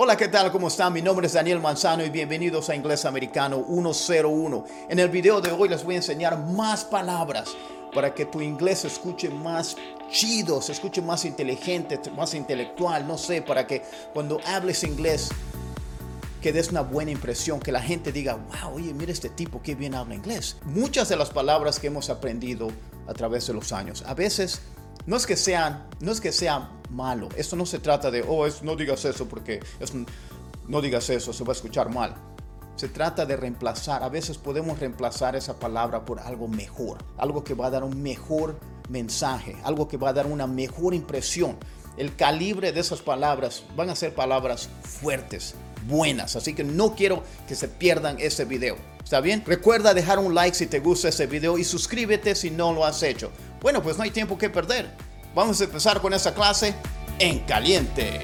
Hola, ¿qué tal? ¿Cómo están? Mi nombre es Daniel Manzano y bienvenidos a Inglés Americano 101. En el video de hoy les voy a enseñar más palabras para que tu inglés se escuche más chido, se escuche más inteligente, más intelectual, no sé, para que cuando hables inglés que des una buena impresión, que la gente diga, wow, oye, mira este tipo, qué bien habla inglés. Muchas de las palabras que hemos aprendido a través de los años, a veces no es que sean, no es que sea malo. Esto no se trata de, oh, no digas eso porque no digas eso, se va a escuchar mal. Se trata de reemplazar. A veces podemos reemplazar esa palabra por algo mejor, algo que va a dar un mejor mensaje, algo que va a dar una mejor impresión. El calibre de esas palabras van a ser palabras fuertes, buenas. Así que no quiero que se pierdan ese video. ¿Está bien? Recuerda dejar un like si te gusta ese video y suscríbete si no lo has hecho. Bueno, pues no hay tiempo que perder. Vamos a empezar con esta clase en caliente.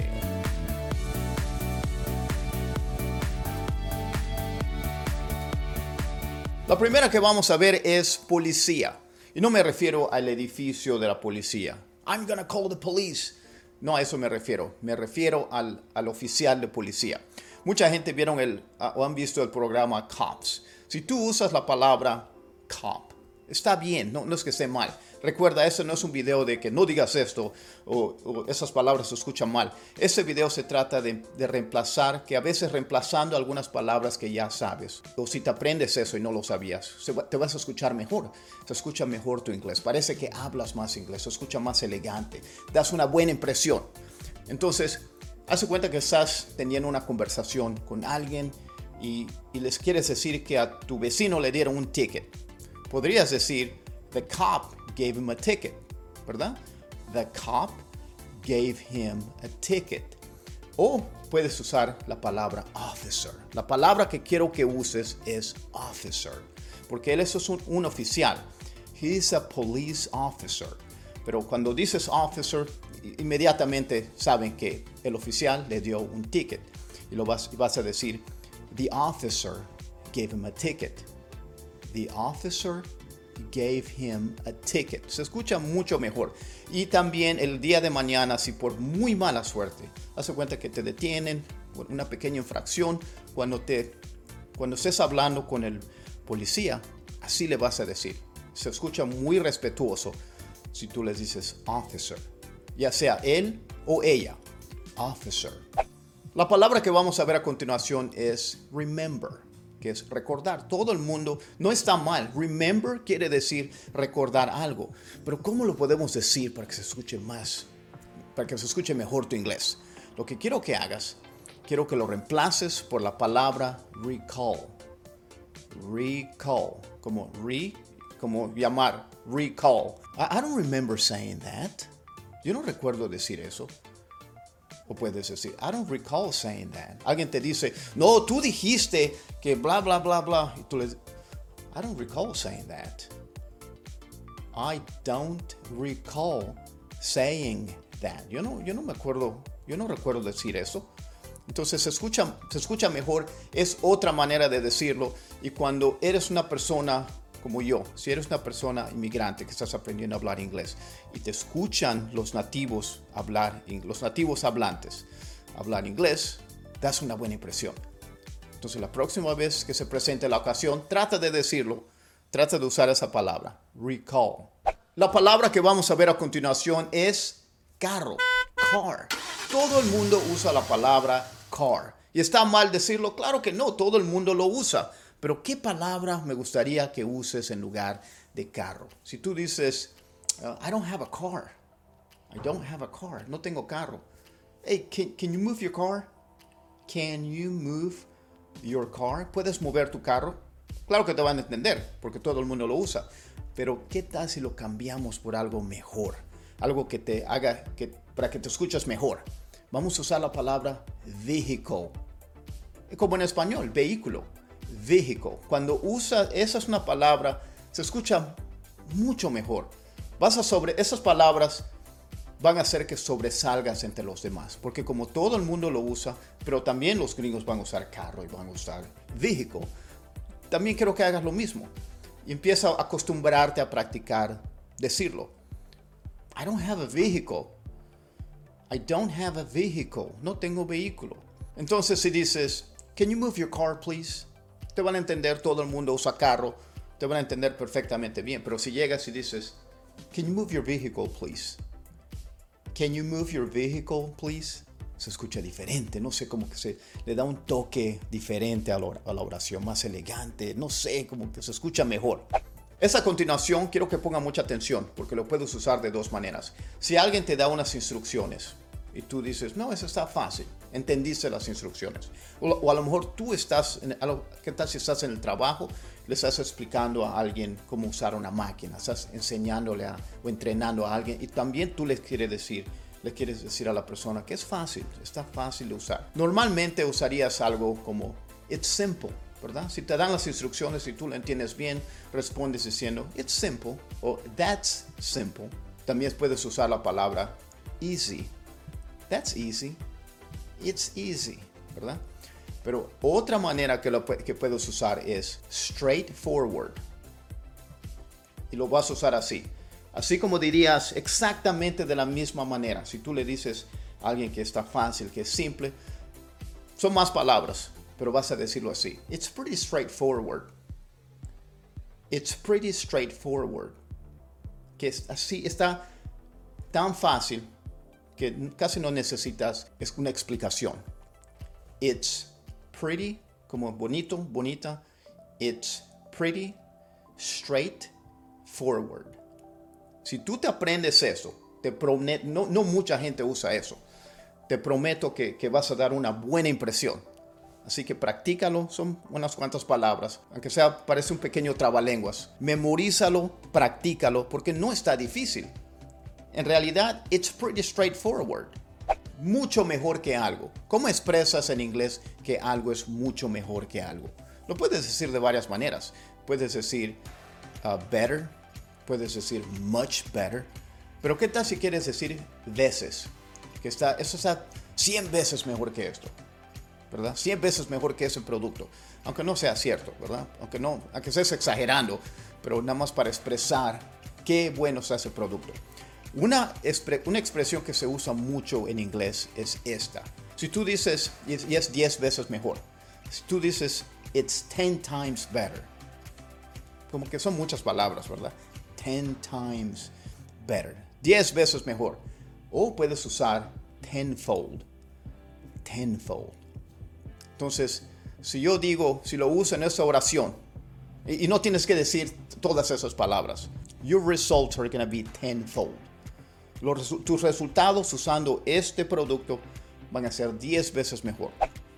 La primera que vamos a ver es policía. Y no me refiero al edificio de la policía. I'm gonna call the police. No a eso me refiero. Me refiero al, al oficial de policía. Mucha gente vieron el, ah, o han visto el programa Cops. Si tú usas la palabra cop, está bien, no, no es que esté mal. Recuerda, eso no es un video de que no digas esto o, esas palabras se escuchan mal. Ese video se trata de, reemplazar, que a veces reemplazando algunas palabras que ya sabes. O si te aprendes eso y no lo sabías, te vas a escuchar mejor. Se escucha mejor tu inglés. Parece que hablas más inglés, se escucha más elegante. Das una buena impresión. Entonces, hace cuenta que estás teniendo una conversación con alguien y les quieres decir que a tu vecino le dieron un ticket. Podrías decir, the cop gave him a ticket, ¿verdad? The cop gave him a ticket. O puedes usar la palabra officer. La palabra que quiero que uses es officer, porque él es un, un oficial. He's a police officer. Pero cuando dices officer, inmediatamente saben que el oficial le dio un ticket. Y lo vas, vas a decir, the officer gave him a ticket. The officer gave him a ticket. Se escucha mucho mejor. Y también el día de mañana, si por muy mala suerte, hace cuenta que te detienen por una pequeña infracción, cuando, te, cuando estés hablando con el policía, así le vas a decir. Se escucha muy respetuoso si tú les dices officer, ya sea él o ella, officer. La palabra que vamos a ver a continuación es remember es recordar. Todo el mundo no está mal. Remember quiere decir recordar algo. Pero ¿cómo lo podemos decir para que se escuche más, para que se escuche mejor tu inglés? Lo que quiero que hagas, quiero que lo reemplaces por la palabra recall. Recall, como re, como llamar, recall. I, I don't remember saying that. Yo no recuerdo decir eso. O puedes decir, I don't recall saying that. Alguien te dice, no, tú dijiste que bla, bla, bla, bla. Y tú le I don't recall saying that. I don't recall saying that. Yo no, yo no me acuerdo, yo no recuerdo decir eso. Entonces se escucha, se escucha mejor, es otra manera de decirlo. Y cuando eres una persona como yo, si eres una persona inmigrante que estás aprendiendo a hablar inglés y te escuchan los nativos hablar, los nativos hablantes hablar inglés, das una buena impresión. Entonces la próxima vez que se presente la ocasión, trata de decirlo, trata de usar esa palabra, recall. La palabra que vamos a ver a continuación es carro, car. Todo el mundo usa la palabra car. ¿Y está mal decirlo? Claro que no, todo el mundo lo usa. Pero ¿qué palabra me gustaría que uses en lugar de carro? Si tú dices, uh, I don't have a car. I don't have a car. No tengo carro. Hey, can, can you move your car? Can you move your car? ¿Puedes mover tu carro? Claro que te van a entender, porque todo el mundo lo usa. Pero ¿qué tal si lo cambiamos por algo mejor? Algo que te haga, que, para que te escuches mejor. Vamos a usar la palabra vehicle. Como en español, vehículo vehicle. Cuando usa, esa es una palabra, se escucha mucho mejor. Vas a sobre, esas palabras van a hacer que sobresalgas entre los demás, porque como todo el mundo lo usa, pero también los gringos van a usar carro y van a usar vehicle, también quiero que hagas lo mismo y empieza a acostumbrarte a practicar decirlo. I don't have a vehicle. I don't have a vehicle. No tengo vehículo. Entonces si dices, can you move your car please? Te van a entender, todo el mundo usa carro, te van a entender perfectamente bien. Pero si llegas y dices, can you move your vehicle please? Can you move your vehicle please? Se escucha diferente, no sé, como que se le da un toque diferente a la oración, más elegante, no sé, como que se escucha mejor. Esa continuación quiero que ponga mucha atención porque lo puedes usar de dos maneras. Si alguien te da unas instrucciones y tú dices, no, eso está fácil, entendiste las instrucciones. O, a lo mejor tú estás, en, ¿qué tal si estás en el trabajo? Le estás explicando a alguien cómo usar una máquina, estás enseñándole o entrenando a alguien y también tú le quieres decir, le quieres decir a la persona que es fácil, está fácil de usar. Normalmente usarías algo como, it's simple, ¿verdad? Si te dan las instrucciones y tú lo entiendes bien, respondes diciendo, it's simple o that's simple. También puedes usar la palabra easy That's easy. It's easy, ¿verdad? Pero otra manera que, lo, que puedes usar es straightforward. Y lo vas a usar así. Así como dirías exactamente de la misma manera. Si tú le dices a alguien que está fácil, que es simple, son más palabras, pero vas a decirlo así. It's pretty straightforward. It's pretty straightforward. Que es así está tan fácil que casi no necesitas es una explicación. It's pretty, como bonito, bonita. It's pretty straight forward. Si tú te aprendes eso, te prometo, no, no, mucha gente usa eso. Te prometo que, que vas a dar una buena impresión. Así que practícalo, son unas cuantas palabras, aunque sea parece un pequeño trabalenguas. Memorízalo, practícalo, porque no está difícil. En realidad, it's pretty straightforward. Mucho mejor que algo. ¿Cómo expresas en inglés que algo es mucho mejor que algo? Lo puedes decir de varias maneras. Puedes decir uh, better, puedes decir much better. Pero ¿qué tal si quieres decir veces? Que está, eso está 100 veces mejor que esto. ¿Verdad? 100 veces mejor que ese producto. Aunque no sea cierto, ¿verdad? Aunque no, aunque estés exagerando, pero nada más para expresar qué bueno es ese producto. Una, una expresión que se usa mucho en inglés es esta. Si tú dices, y es 10 veces mejor, si tú dices, it's 10 times better, como que son muchas palabras, ¿verdad? 10 times better, 10 veces mejor. O puedes usar tenfold, tenfold. Entonces, si yo digo, si lo uso en esta oración, y, y no tienes que decir todas esas palabras, your results are going to be tenfold tus resultados usando este producto van a ser 10 veces mejor.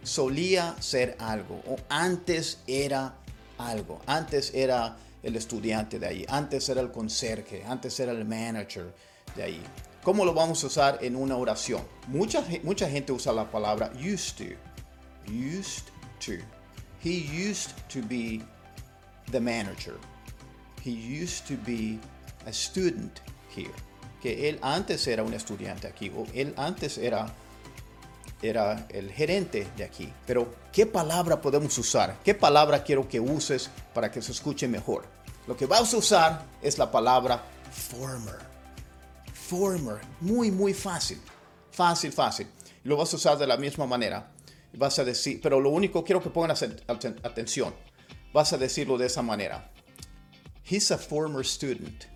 Solía ser algo, o antes era algo, antes era el estudiante de ahí, antes era el conserje, antes era el manager de ahí. ¿Cómo lo vamos a usar en una oración? Mucha, mucha gente usa la palabra used to. Used to. He used to be the manager. He used to be a student here que él antes era un estudiante aquí o él antes era era el gerente de aquí. Pero, ¿qué palabra podemos usar? ¿Qué palabra quiero que uses para que se escuche mejor? Lo que vas a usar es la palabra former. Former. Muy, muy fácil. Fácil, fácil. Lo vas a usar de la misma manera. Vas a decir, pero lo único quiero que pongan atención. Vas a decirlo de esa manera. He's a former student.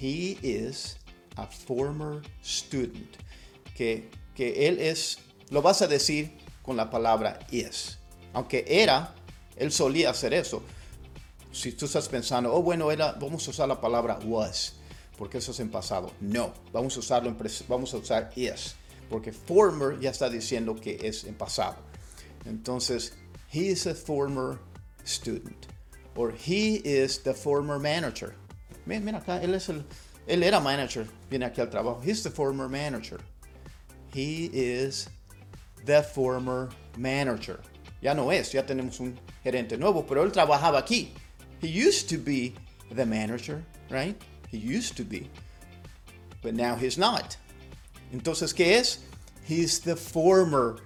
He is a former student. Que, que él es, lo vas a decir con la palabra is. Aunque era, él solía hacer eso. Si tú estás pensando, oh bueno, vamos a usar la palabra was, porque eso es en pasado. No, vamos a usarlo en vamos a usar is, porque former ya está diciendo que es en pasado. Entonces, he is a former student, or he is the former manager. Mira acá, él era manager, viene aquí al trabajo. He's the former manager. He is the former manager. Ya no es, ya tenemos un gerente nuevo, pero él trabajaba aquí. He used to be the manager, right? He used to be. But now he's not. Entonces, ¿qué es? He's the former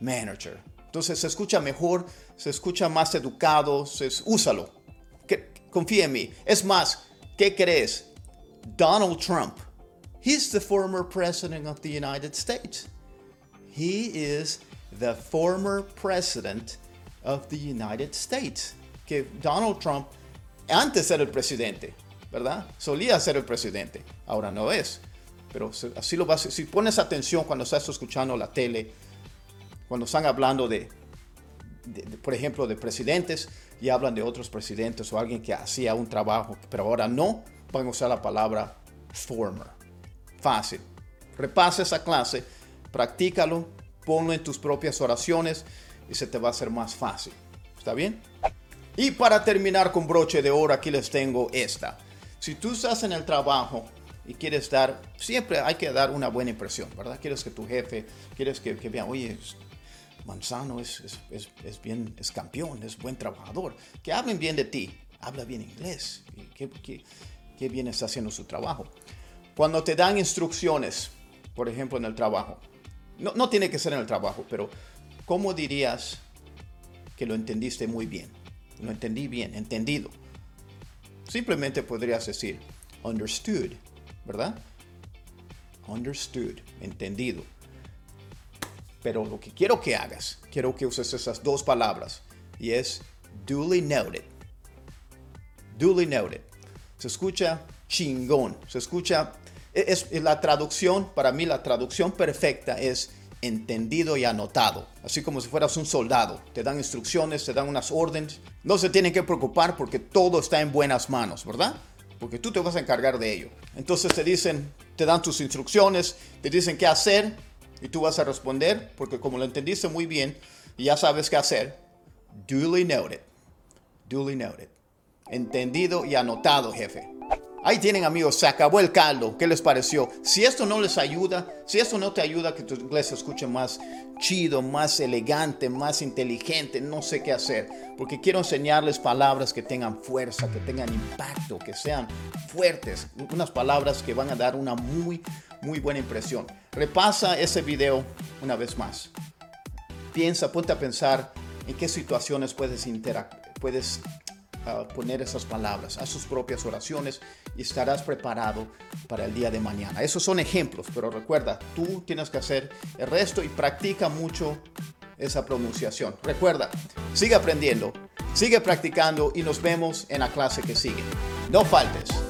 manager. Entonces se escucha mejor, se escucha más educado, se, úsalo. Confía en mí. Es más, ¿Qué crees? Donald Trump. He's the former president of the United States. He is the former president of the United States. Que Donald Trump antes era el presidente, ¿verdad? Solía ser el presidente, ahora no es. Pero así lo vas, si pones atención cuando estás escuchando la tele, cuando están hablando de, por ejemplo, de presidentes y hablan de otros presidentes o alguien que hacía un trabajo, pero ahora no, van a usar la palabra former. Fácil. Repasa esa clase, practícalo, ponlo en tus propias oraciones y se te va a hacer más fácil. ¿Está bien? Y para terminar con broche de oro, aquí les tengo esta. Si tú estás en el trabajo y quieres dar, siempre hay que dar una buena impresión, ¿verdad? Quieres que tu jefe, quieres que, que vean, oye, Manzano es, es, es, bien, es campeón, es buen trabajador. Que hablen bien de ti, habla bien inglés, qué, qué, qué bien está haciendo su trabajo. Cuando te dan instrucciones, por ejemplo, en el trabajo, no, no tiene que ser en el trabajo, pero ¿cómo dirías que lo entendiste muy bien? Lo entendí bien, entendido. Simplemente podrías decir, understood, ¿verdad? Understood, entendido. Pero lo que quiero que hagas, quiero que uses esas dos palabras y es duly noted. Duly noted. Se escucha chingón, se escucha es, la traducción, para mí la traducción perfecta es entendido y anotado, así como si fueras un soldado. Te dan instrucciones, te dan unas órdenes. No se tienen que preocupar porque todo está en buenas manos, ¿verdad? Porque tú te vas a encargar de ello. Entonces te dicen, te dan tus instrucciones, te dicen qué hacer y tú vas a responder porque como lo entendiste muy bien ya sabes qué hacer. Duly noted. Duly noted. Entendido y anotado, jefe. Ahí tienen amigos, se acabó el caldo. ¿Qué les pareció? Si esto no les ayuda, si esto no te ayuda que tu inglés se escuche más chido, más elegante, más inteligente, no sé qué hacer. Porque quiero enseñarles palabras que tengan fuerza, que tengan impacto, que sean fuertes. Unas palabras que van a dar una muy, muy buena impresión. Repasa ese video una vez más. Piensa, ponte a pensar en qué situaciones puedes, puedes poner esas palabras a sus propias oraciones y estarás preparado para el día de mañana. Esos son ejemplos, pero recuerda, tú tienes que hacer el resto y practica mucho esa pronunciación. Recuerda, sigue aprendiendo, sigue practicando y nos vemos en la clase que sigue. No faltes.